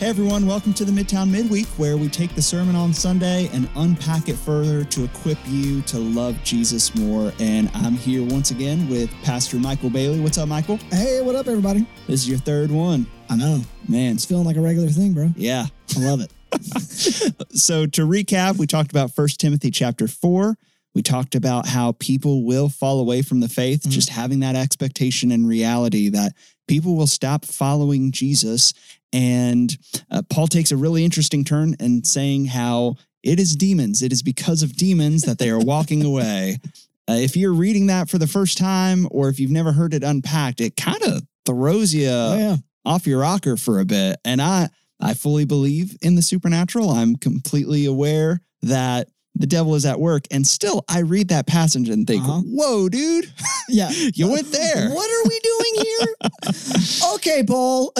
Hey everyone, welcome to the Midtown Midweek, where we take the sermon on Sunday and unpack it further to equip you to love Jesus more. And I'm here once again with Pastor Michael Bailey. What's up, Michael? Hey, what up, everybody? This is your third one. I know. Man, It's feeling like a regular thing, bro. yeah. I love it. So to recap, we talked about 1 Timothy chapter 4. We talked about how people will fall away from the faith, Mhm. just having that expectation and reality that people will stop following Jesus. And uh, Paul takes a really interesting turn in saying how it is demons. It is because of demons that they are walking away. Uh, if you're reading that for the first time, or if you've never heard it unpacked, it kind of throws you oh, yeah. off your rocker for a bit. And I I fully believe in the supernatural. I'm completely aware that the devil is at work. And still I read that passage and think, Uh-huh. whoa, dude, Yeah. you went there. What are we doing here? okay, Paul.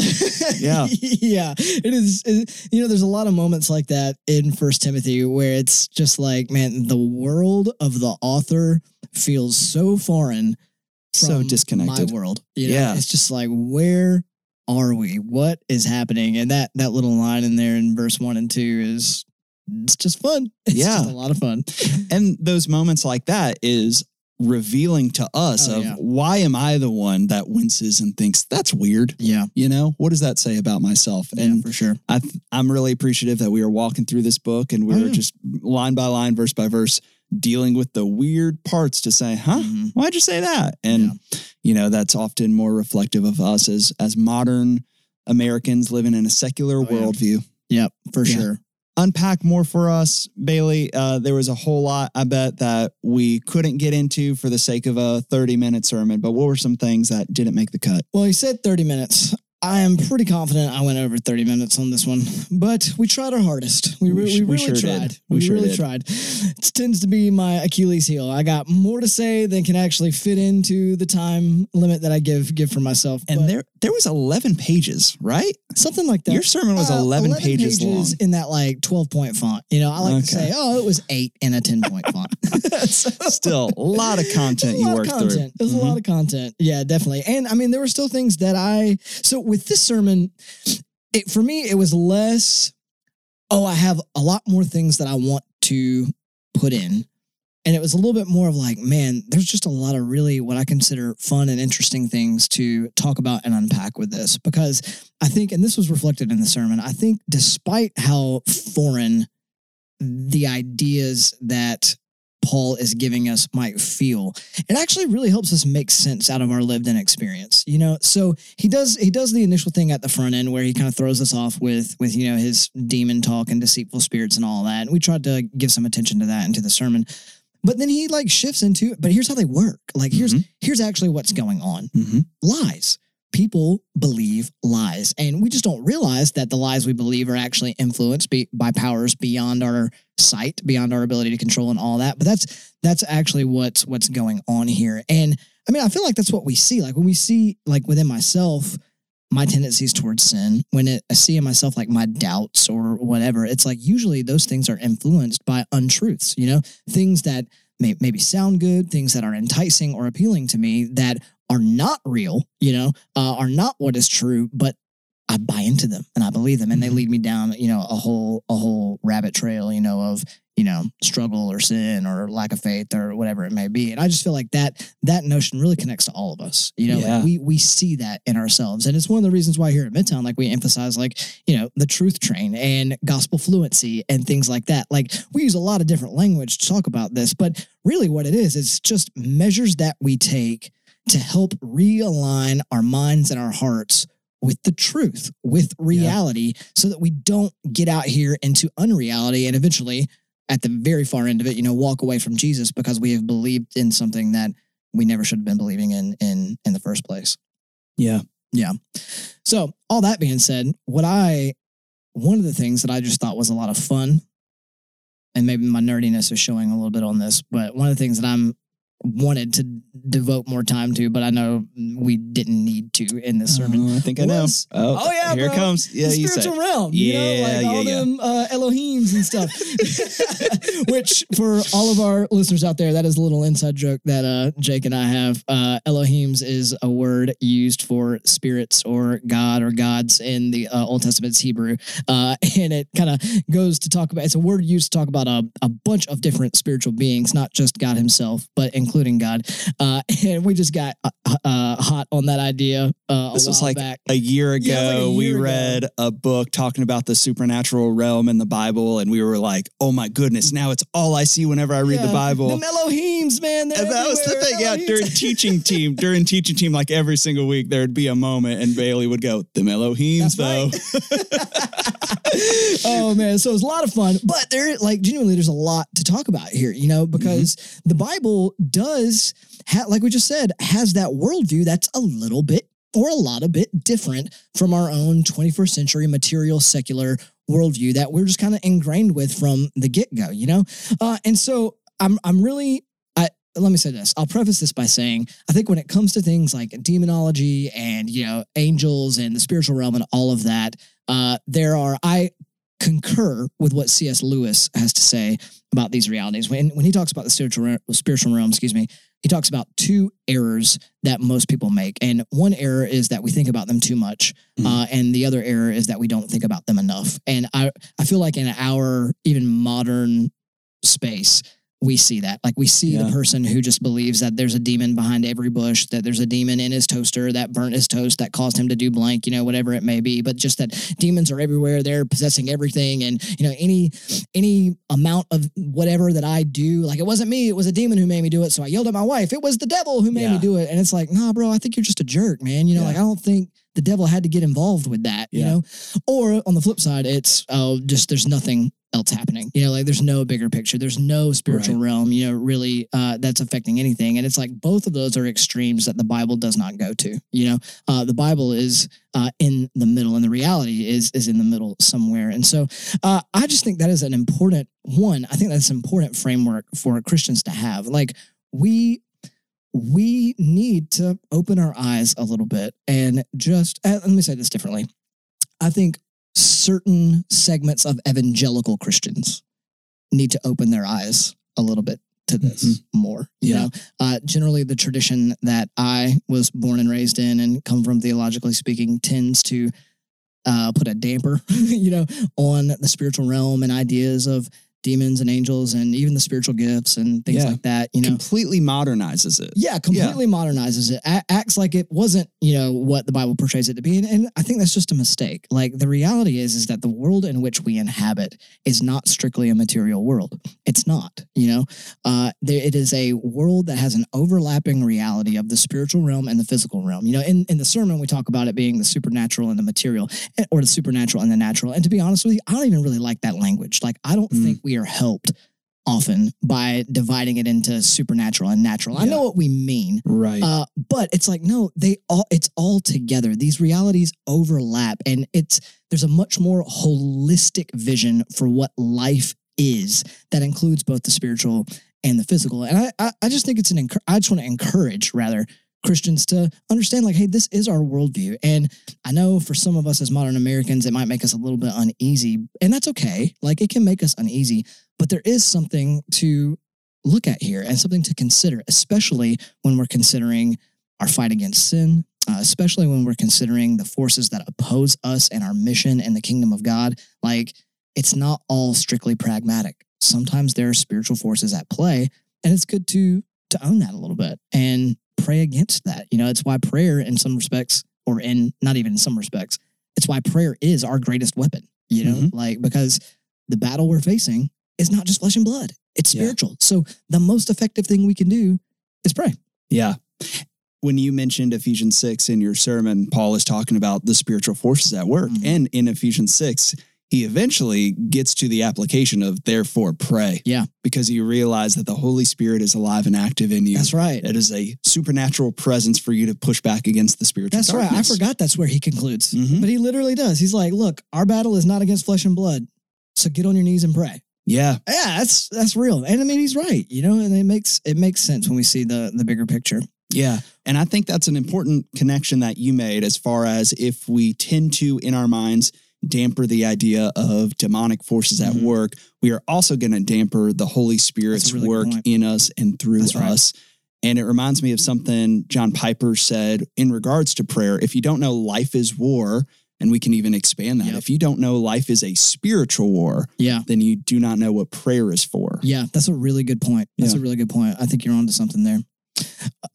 Yeah. yeah. It is, it- you know, there's a lot of moments like that in First Timothy where it's just like, man, the world of the author feels so foreign So disconnected. my world. You know? Yeah. It's just like, where are we? What is happening? And that that little line in there in verse one and two is it's just fun. It's Yeah. just a lot of fun. And those moments like that is revealing to us Oh, of yeah. why am I the one that winces and thinks that's weird? Yeah. You know, what does that say about myself? yeah, And for sure. I I'm really appreciative that we are walking through this book and we Oh, were yeah. just line by line, verse by verse, dealing with the weird parts to say, huh? Mhm. Why'd you say that? And you know, that's often more reflective of us as as modern Americans living in a secular Oh, yeah. worldview. Yep, for Yeah. sure. Unpack more for us, Bailey. Uh, there was a whole lot, I bet, that we couldn't get into for the sake of a 30 minute sermon. But what were some things that didn't make the cut? Well, he said 30 minutes. I am pretty confident I went over 30 minutes on this one, but we tried our hardest. We, We re- we we really sure tried. We We, sure really did. tried. It tends to be my Achilles heel. I got more to say than can actually fit into the time limit that I give give for myself. And but there there was 11 pages, right? something like that. Your sermon was Uh, 11, pages, long. in that like 12 point font. You know, I like to say, oh, it was eight in a 10 point font. So- Still, a lot of content a you lot worked of content. through. There's Mhm. a lot of content. Yeah, definitely. And I mean, there were still things that I so with this sermon, it for me, it was less, oh, I have a lot more things that I want to put in. And it was a little bit more of like, man, there's just a lot of really what I consider fun and interesting things to talk about and unpack with this. Because I think, and this was reflected in the sermon, I think despite how foreign the ideas that Paul is giving us might feel. It actually really helps us make sense out of our lived in experience. You know, so he does he does the initial thing at the front end where he kind of throws us off with with you know his demon talk and deceitful spirits and all that. And we tried to give some attention to that into the sermon. But then he like shifts into but here's how they work. Like here's Mhm. here's actually what's going on Mhm. lies. People believe lies, and we just don't realize that the lies we believe are actually influenced by powers beyond our sight, beyond our ability to control, and all that. But that's that's actually what's what's going on here. And I mean, I feel like that's what we see. Like when we see, like within myself, my tendencies towards sin. When it, I see in myself like my doubts or whatever, it's like usually those things are influenced by untruths. You know, things that may maybe sound good, things that are enticing or appealing to me that are not real, you know, uh, are not what is true, but I buy into them and I believe them, and they Mhm. lead me down, you know, a whole a whole rabbit trail, you know, of you know struggle or sin or lack of faith or whatever it may be. And I just feel like that that notion really connects to all of us. You know, like we we see that in ourselves, and it's one of the reasons why here at Midtown, like we emphasize like you know the truth train and gospel fluency and things like that. Like we use a lot of different language to talk about this, but really what it is is just measures that we take to help realign our minds and our hearts with the truth, with reality, so that we don't get out here into unreality and eventually, at the very far end of it, you know, walk away from Jesus because we have believed in something that we never should have been believing in in in the first place. Yeah. Yeah. So, all that being said, what I one of the things that I just thought was a lot of fun, and maybe my nerdiness is showing a little bit on this, but one of the things that I'm wanted to devote more time to, but I know we didn't need to in this sermon. Oh, I think I know. was- Oh, oh, yeah, here bro. it comes. Yeah, the you said. spiritual realm, you know, Yeah, all yeah, yeah. them uh, Elohims and stuff. Which, for all of our listeners out there, that is a little inside joke that uh, Jake and I have. Uh, Elohims is a word used for spirits or God or gods in the uh, Old Testament. It's Hebrew, uh, and it kind of goes to talk about. It's a word used to talk about a, a bunch of different spiritual beings, not just God Himself, but including God. Uh, and we just got uh, uh, hot on that idea. Uh, This was like back. a year ago, Yeah, like a we ago. read a book talking about the supernatural realm in the Bible, and we were like, "Oh my goodness!" Now it's all I see whenever I read the Bible. The Elohims, man. that was the thing. Yeah, during teaching team, during teaching team, like every single week, there'd be a moment, and Bailey would go, "The Elohims, That's though." oh man, so it was a lot of fun. But there, like, genuinely, there's a lot to talk about here, you know, because Mm-hmm. the Bible does, ha- like we just said, has that worldview that's a little bit or a lot a bit different from our own 21st century material secular worldview that we're just kind of ingrained with from the get go, you know. Uh, and so I'm, I'm really. I, let me say this. I'll preface this by saying I think when it comes to things like demonology and you know angels and the spiritual realm and all of that, uh, there are I concur with what C.S. Lewis has to say about these realities. When when he talks about the spiritual re- spiritual realm, excuse me, he talks about two errors that most people make, and one error is that we think about them too much, Mhm. uh, and the other error is that we don't think about them enough. And I I feel like in our even modern space. We see that. Like we see Yeah. the person who just believes that there's a demon behind every bush, that there's a demon in his toaster that burnt his toast that caused him to do blank, you know, whatever it may be. But just that demons are everywhere they're possessing everything and you know any any amount of whatever that i do like it wasn't me it was a demon who made me do it so i yelled at my wife it was the devil who made me do it and it's like nah bro i think you're just a jerk man you know Yeah. like i don't think the devil had to get involved with that you know or on the flip side it's oh just there's nothing else happening you know like there's no bigger picture there's no spiritual realm you know really uh that's affecting anything and it's like both of those are extremes that the bible does not go to you know uh the bible is uh, in the middle, and the reality is is in the middle somewhere. And so, uh, I just think that is an important one. I think that's an important framework for Christians to have. Like we we need to open our eyes a little bit and just uh, let me say this differently. I think certain segments of evangelical Christians need to open their eyes a little bit to this more. You Yeah. know, uh, generally the tradition that I was born and raised in and come from theologically speaking tends to uh, put a damper, you know, on the spiritual realm and ideas of demons and angels and even the spiritual gifts and things Yeah. like that. You know, Completely modernizes it. yeah, completely modernizes it. A- acts like it wasn't, you know, what the Bible portrays it to be, and, and I think that's just a mistake. Like the reality is, is that the world in which we inhabit is not strictly a material world. It's not. You know, uh, there, it is a world that has an overlapping reality of the spiritual realm and the physical realm. You know, in in the sermon we talk about it being the supernatural and the material, eh, or the supernatural and the natural. And to be honest with you, I don't even really like that language. Like I don't Mm. think we are helped often by dividing it into supernatural and natural. I know what we mean. Right. Uh, but it's like no, they all it's all together. These realities overlap, and it's there's a much more holistic vision for what life is that includes both the spiritual and the physical. And I I, I just think it's an encour- I just want to encourage rather Christians to understand like, hey, this is our worldview. And I know for some of us as modern Americans, it might make us a little bit uneasy, and that's okay. Like it can make us uneasy, but there is something to look at here and something to consider, especially when we're considering our fight against sin, uh, especially when we're considering the forces that oppose us and our mission in the kingdom of God. Like, it's not all strictly pragmatic. Sometimes there are spiritual forces at play, and it's good to to own that a little bit and pray against that. You know, it's why prayer, in some respects, or in not even in some respects, it's why prayer is our greatest weapon. You know, like because the battle we're facing is not just flesh and blood; it's Yeah. spiritual. So the most effective thing we can do is pray. Yeah. When you mentioned Ephesians 6 in your sermon, Paul is talking about the spiritual forces at work. Mhm. And in Ephesians 6, he eventually gets to the application of therefore pray. Yeah. Because you realize that the Holy Spirit is alive and active in you. That's right. It is a supernatural presence for you to push back against the spiritual That's right. I forgot that's where he concludes. Mhm. But he literally does. He's like, look, our battle is not against flesh and blood. So get on your knees and pray. Yeah. Yeah, that's that's real. And I mean he's right, you know, and it makes it makes sense when we see the the bigger picture. Yeah. And I think that's an important connection that you made as far as if we tend to, in our minds, damper the idea of demonic forces at Mhm. work, we are also going to damper the Holy Spirit's really work in us and through That's right. us. And it reminds me of something John Piper said in regards to prayer. If you don't know life is war, and we can even expand that. Yep. If you don't know life is a spiritual war, Yeah. then you do not know what prayer is for. Yeah, that's a really good point. That's Yeah. a really good point. I think you're onto something there.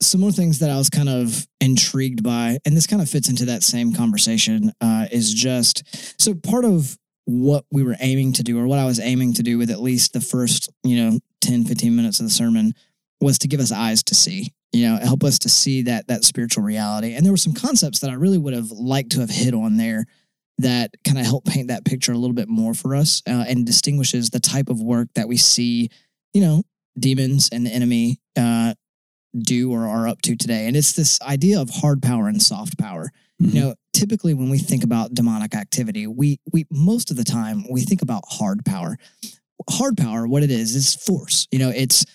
Some more things that I was kind of intrigued by, and this kind of fits into that same conversation, uh, is just so part of what we were aiming to do, or what I was aiming to do with at least the first, you know, 10, 15 minutes of the sermon, was to give us eyes to see, you know, help us to see that that spiritual reality. And there were some concepts that I really would have liked to have hit on there that kind of help paint that picture a little bit more for us uh, and distinguishes the type of work that we see, you know, demons and the enemy uh, do or are up to today. And it's this idea of hard power and soft power. Mhm. You know, typically when we think about demonic activity, we we most of the time we think about hard power. Hard power, what it is, is force. You know, it's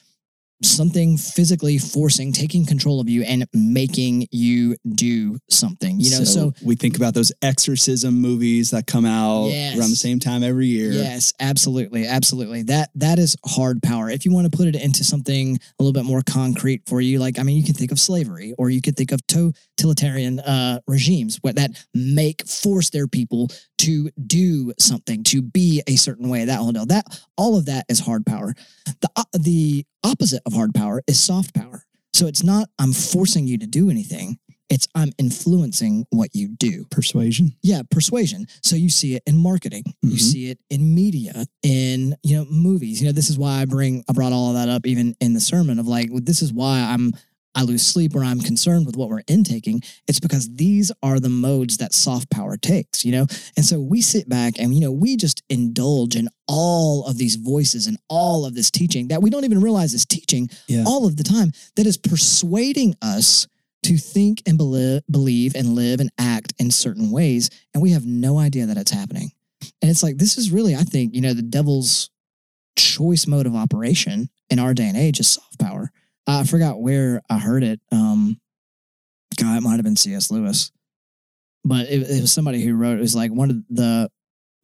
something physically forcing, taking control of you and making you do something. You know, so, we think about those exorcism movies that come out Yes. around the same time every year. Yes, absolutely, absolutely. That that is hard power. If you want to put it into something a little bit more concrete for you, like I mean, you can think of slavery, or you could think of totalitarian uh, regimes what that make force their people to do something, to be a certain way. That whole deal. That all of that is hard power. The o- the opposite of hard power is soft power. So it's not I'm forcing you to do anything. It's I'm influencing what you do. Persuasion. Yeah, persuasion. So you see it in marketing. You Mhm. see it in media, in you know movies. You know this is why I bring I brought all of that up even in the sermon of like this is why I'm I lose sleep or I'm concerned with what we're intaking. It's because these are the modes that soft power takes. You know, and so we sit back and you know we just indulge in all of these voices and all of this teaching that we don't even realize is teaching Yeah. all of the time that is persuading us to think and belie- believe and live and act in certain ways and we have no idea that it's happening and it's like this is really i think you know the devil's choice mode of operation in our day and age is soft power i forgot where i heard it um god it might have been cs lewis but it, it was somebody who wrote it was like one of the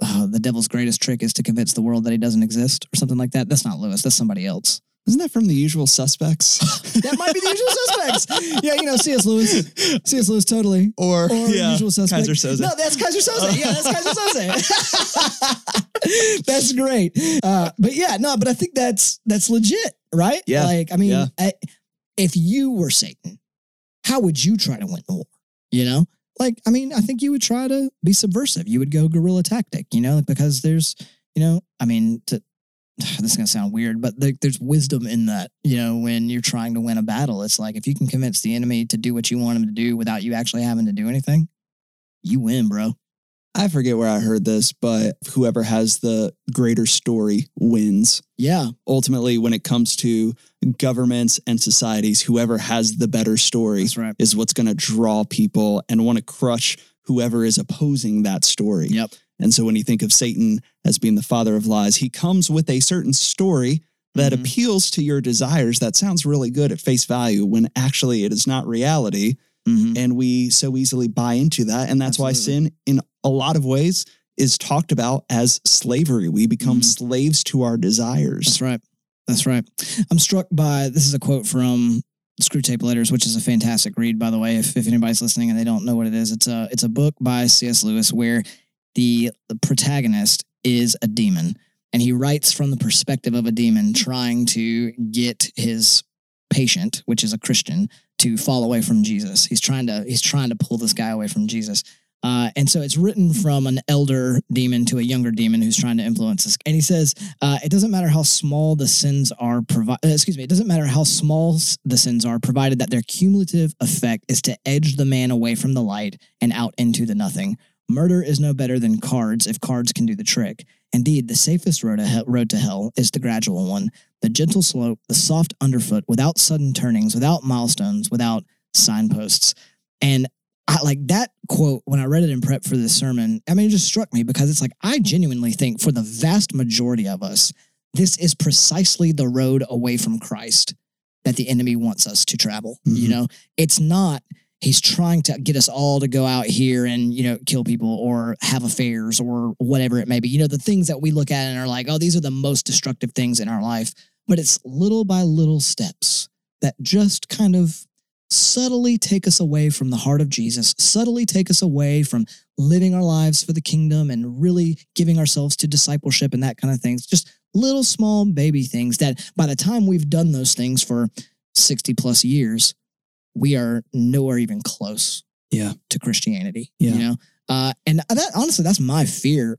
uh, the devil's greatest trick is to convince the world that he doesn't exist or something like that that's not lewis that's somebody else Isn't that from the usual suspects? that might be the usual suspects. Yeah, you know, C.S. Lewis. C.S. Lewis, totally. or, Or yeah, usual suspect. Keyser Söze. No, that's Keyser Söze. Yeah, that's Keyser Söze. that's great. Uh, but yeah, no, but I think that's that's legit, right? Yeah, Like, I mean, yeah. I, if you were Satan, how would you try to win the war? You know, like, I mean, I think you would try to be subversive. You would go guerrilla tactic. You know, because there's, you know, I mean, to, this is gonna sound weird, but there, there's wisdom in that. You know, when you're trying to win a battle, it's like if you can convince the enemy to do what you want him to do without you actually having to do anything, you win, bro. I forget where I heard this, but whoever has the greater story wins. Yeah, Ultimately, when it comes to governments and societies, whoever has the better story right. is what's going to draw people and want to crush whoever is opposing that story. Yep. And so when you think of Satan as being the father of lies, he comes with a certain story that Mhm. appeals to your desires that sounds really good at face value when actually it is not reality. Mhm. And we so easily buy into that. And that's why sin, in a lot of ways, is talked about as slavery. We become Mhm. slaves to our desires. That's right. That's right. I'm struck by this is a quote from Screwtape Letters, which is a fantastic read, by the way. If, if anybody's listening and they don't know what it is, it's a it's a book by C.S. Lewis where the, the protagonist is a demon, and he writes from the perspective of a demon trying to get his patient, which is a Christian, to fall away from Jesus. He's trying to he's trying to pull this guy away from Jesus. Uh, and so it's written from an elder demon to a younger demon who's trying to influence this. And he says, uh, it doesn't matter how small the sins are provided. excuse me, it doesn't matter how small the sins are, provided that their cumulative effect is to edge the man away from the light and out into the nothing. Murder is no better than cards if cards can do the trick. Indeed, the safest road to, hell, road to hell is the gradual one, the gentle slope, the soft underfoot, without sudden turnings, without milestones, without signposts. And I like that quote when I read it in prep for this sermon. I mean, it just struck me because it's like I genuinely think for the vast majority of us, this is precisely the road away from Christ that the enemy wants us to travel. You Mhm. know, it's not he's trying to get us all to go out here and you know kill people or have affairs or whatever it may be. You know, the things that we look at and are like, oh, these are the most destructive things in our life. But it's little by little steps that just kind of subtly take us away from the heart of Jesus, subtly take us away from living our lives for the kingdom and really giving ourselves to discipleship and that kind of things. Just little small baby things that by the time we've done those things for 60 plus years, we are nowhere even close Yeah. to Christianity. Yeah. You know? Uh, and that honestly, that's my fear,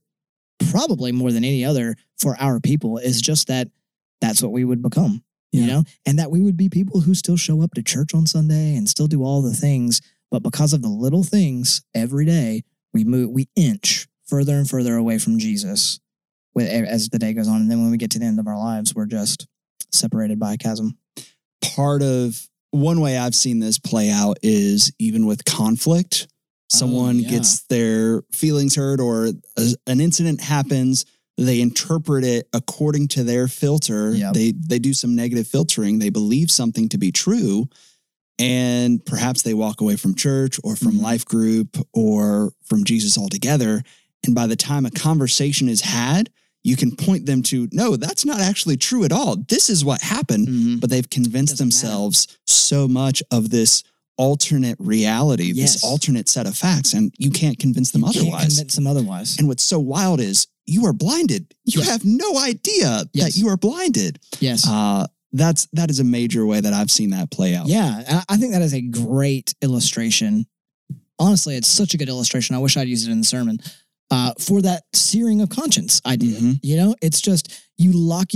probably more than any other for our people, is just that that's what we would become you Yeah. know, and that we would be people who still show up to church on Sunday and still do all the things, but because of the little things every day, we move, we inch further and further away from Jesus with, as the day goes on, and then when we get to the end of our lives, we're just separated by a chasm. part of one way I've seen this play out is even with conflict. Oh, someone yeah. gets their feelings hurt, or a, an incident happens. They interpret it according to their filter. Yep. They they do some negative filtering. They believe something to be true, and perhaps they walk away from church or from Mhm. life group or from Jesus altogether. And by the time a conversation is had, you can point them to no, that's not actually true at all. This is what happened but they've convinced Doesn't matter. themselves so much of this alternate reality, Yes. this alternate set of facts, and you can't convince them You can't otherwise. convince them otherwise. and what's so wild is you are blinded. You Yes. have no idea Yes. that you are blinded. yes. Uh, that's that is a major way that I've seen that play out. Yeah, I think that is a great illustration. Honestly, it's such a good illustration. I wish I'd used it in the sermon uh, for that searing of conscience idea. Mhm. You know, it's just you lock.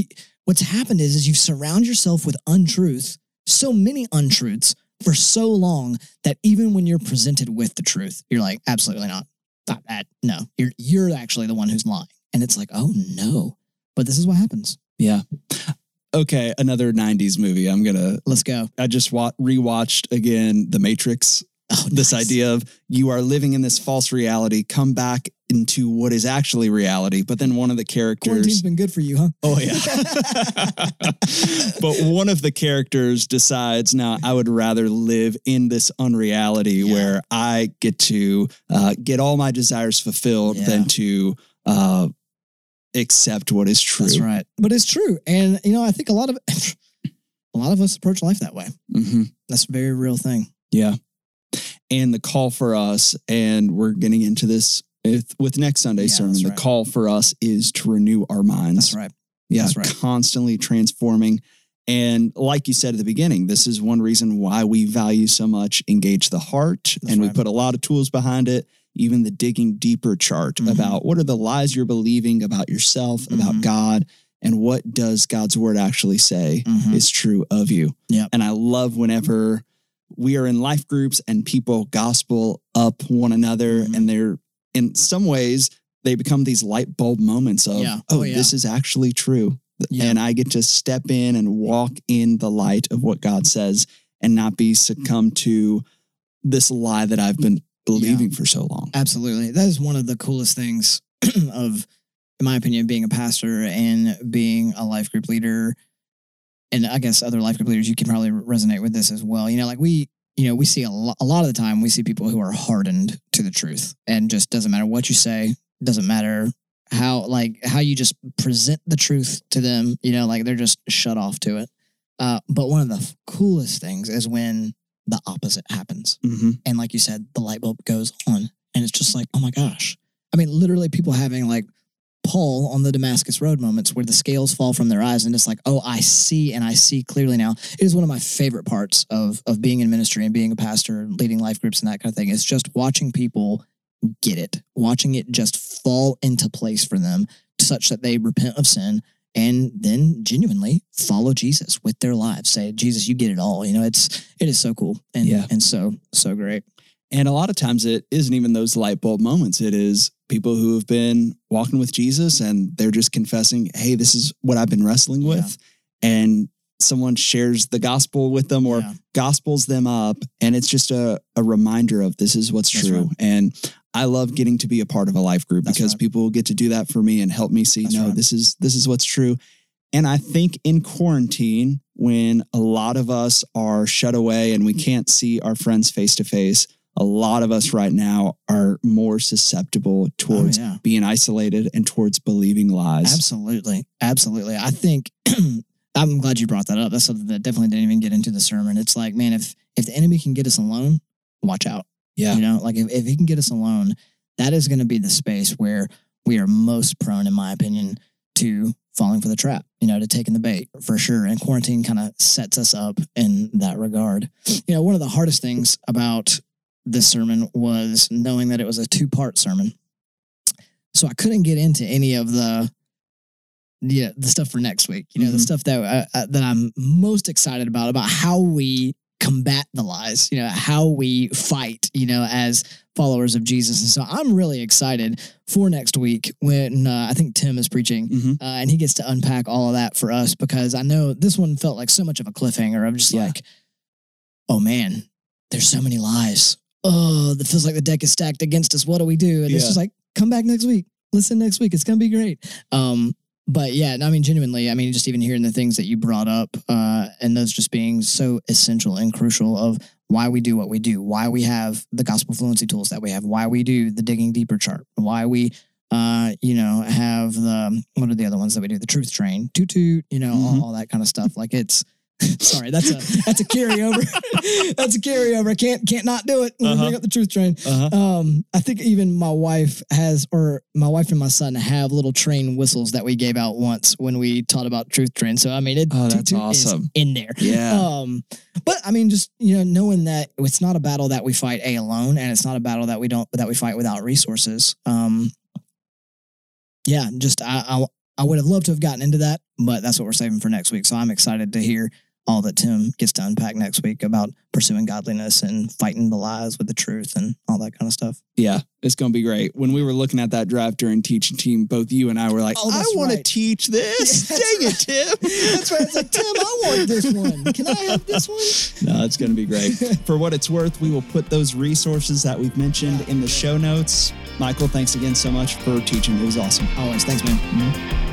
What's happened is, is you surround yourself with untruth, so many untruths for so long that even when you're presented with the truth, you're like, absolutely not, not that. No, you're you're actually the one who's lying, and it's like, oh no. But this is what happens. Yeah. Okay, another '90s movie. I'm gonna. Let's go. I just wa- rewatched again The Matrix. Oh, this nice. idea of you are living in this false reality, come back into what is actually reality. But then one of the Quarantine's characters, been good for you, huh? oh yeah, but one of the characters decides, now I would rather live in this unreality Yeah. where I get to uh, get all my desires fulfilled Yeah. than to uh, accept what is true. That's right. But it's true. And you know, I think a lot of a lot of us approach life that way. hmm That's a very real thing. Yeah. And the call for us, and we're getting into this with, with next Sunday's Yeah, sermon, that's the call for us is to renew our minds. That's right. Yeah, That's right. constantly transforming. And like you said at the beginning, this is one reason why we value so much Engage the Heart. That's and we put a lot of tools behind it, even the digging deeper chart Mhm. about what are the lies you're believing about yourself, about Mhm. God, and what does God's word actually say Mhm. is true of you. Yep. And I love whenever we are in life groups and people gospel up one another Mhm. and they're in some ways they become these light bulb moments of Yeah. oh, Oh, yeah. this is actually true and i get to step in and walk in the light of what god says and not be succumbed to this lie that i've been believing for so long Absolutely. That is one of the coolest things of, in my opinion, being a pastor and being a life group leader. And I guess other life group leaders, you can probably resonate with this as well. You know, like we, you know, we see a, lo- a lot of the time, we see people who are hardened to the truth and just doesn't matter what you say, doesn't matter how, like, how you just present the truth to them, you know, like they're just shut off to it. Uh, but one of the coolest things is when the opposite happens. Hmm and like you said the light bulb goes on and it's just like oh my gosh. I mean literally people having like paul on the damascus road moments where the scales fall from their eyes and it's like oh i see and i see clearly now. It is one of my favorite parts of of being in ministry and being a pastor and leading life groups and that kind of thing. It's just watching people get it watching it just fall into place for them such that they repent of sin and then genuinely follow Jesus with their lives. Say, Jesus, you get it all. You know, it's it is so cool and Yeah. and so so great. And a lot of times it isn't even those light bulb moments. It is people who have been walking with Jesus and they're just confessing, hey, this is what I've been wrestling with. And someone shares the gospel with them or Yeah. gospels them up. And it's just a, a reminder of this is what's That's true. right. And I love getting to be a part of a life group That's because right. people get to do that for me and help me see, That's no, right. this is this is what's true. And I think in quarantine, when a lot of us are shut away and we can't see our friends face to face, a lot of us right now are more susceptible oh, towards Oh, yeah. being isolated and towards believing lies. Absolutely. Absolutely. I think I'm glad you brought that up. That's something that definitely didn't even get into the sermon. It's like, man, if if the enemy can get us alone, watch out. Yeah. You know, like if, if he can get us alone, that is going to be the space where we are most prone, in my opinion, to falling for the trap, you know, to taking the bait for sure. And quarantine kind of sets us up in that regard. You know, one of the hardest things about this sermon was knowing that it was a two part sermon. So I couldn't get into any of the yeah the stuff for next week. You know, the Mhm. stuff that uh, uh, that I'm most excited about about how we combat the lies. You know, how we fight. You know, as followers of Jesus. And so I'm really excited for next week when uh, I think Tim is preaching Mhm. uh, and he gets to unpack all of that for us because I know this one felt like so much of a cliffhanger. I'm just Yeah. like, oh man, there's so many lies. Oh, that feels like the deck is stacked against us. What do we do? And it's just like, come back next week. Listen next week. It's gonna be great. Um, but yeah, I mean, genuinely, I mean, just even hearing the things that you brought up, uh, and those just being so essential and crucial of why we do what we do, why we have the gospel fluency tools that we have, why we do the digging deeper chart, why we uh, you know, have the what are the other ones that we do? The truth train, toot toot, you know, Mhm. all, all that kind of stuff. Like it's sorry, that's a that's a carryover. that's a carryover. I can't can't not do it when Uh-huh. bring up the truth train. Uh-huh. Um, I think even my wife has, or my wife and my son have little train whistles that we gave out once when we taught about truth train. So I mean, it Oh, that's awesome. in there. Yeah. Um, but I mean, just you know, knowing that it's not a battle that we fight a alone, and it's not a battle that we don't that we fight without resources. Um, yeah, just I, I I would have loved to have gotten into that, but that's what we're saving for next week. So I'm excited to hear all that Tim gets to unpack next week about pursuing godliness and fighting the lies with the truth and all that kind of stuff. Yeah, it's going to be great. When we were looking at that drive during teaching team, both you and I were like, Oh, I want to teach this. Yeah, Dang that's it, Tim. That's right. It's like Tim, I want this one. Can I have this one? No, it's going to be great. For what it's worth, we will put those resources that we've mentioned in the show notes. Michael, thanks again so much for teaching. It was awesome. Always. Thanks, man. Mm-hmm.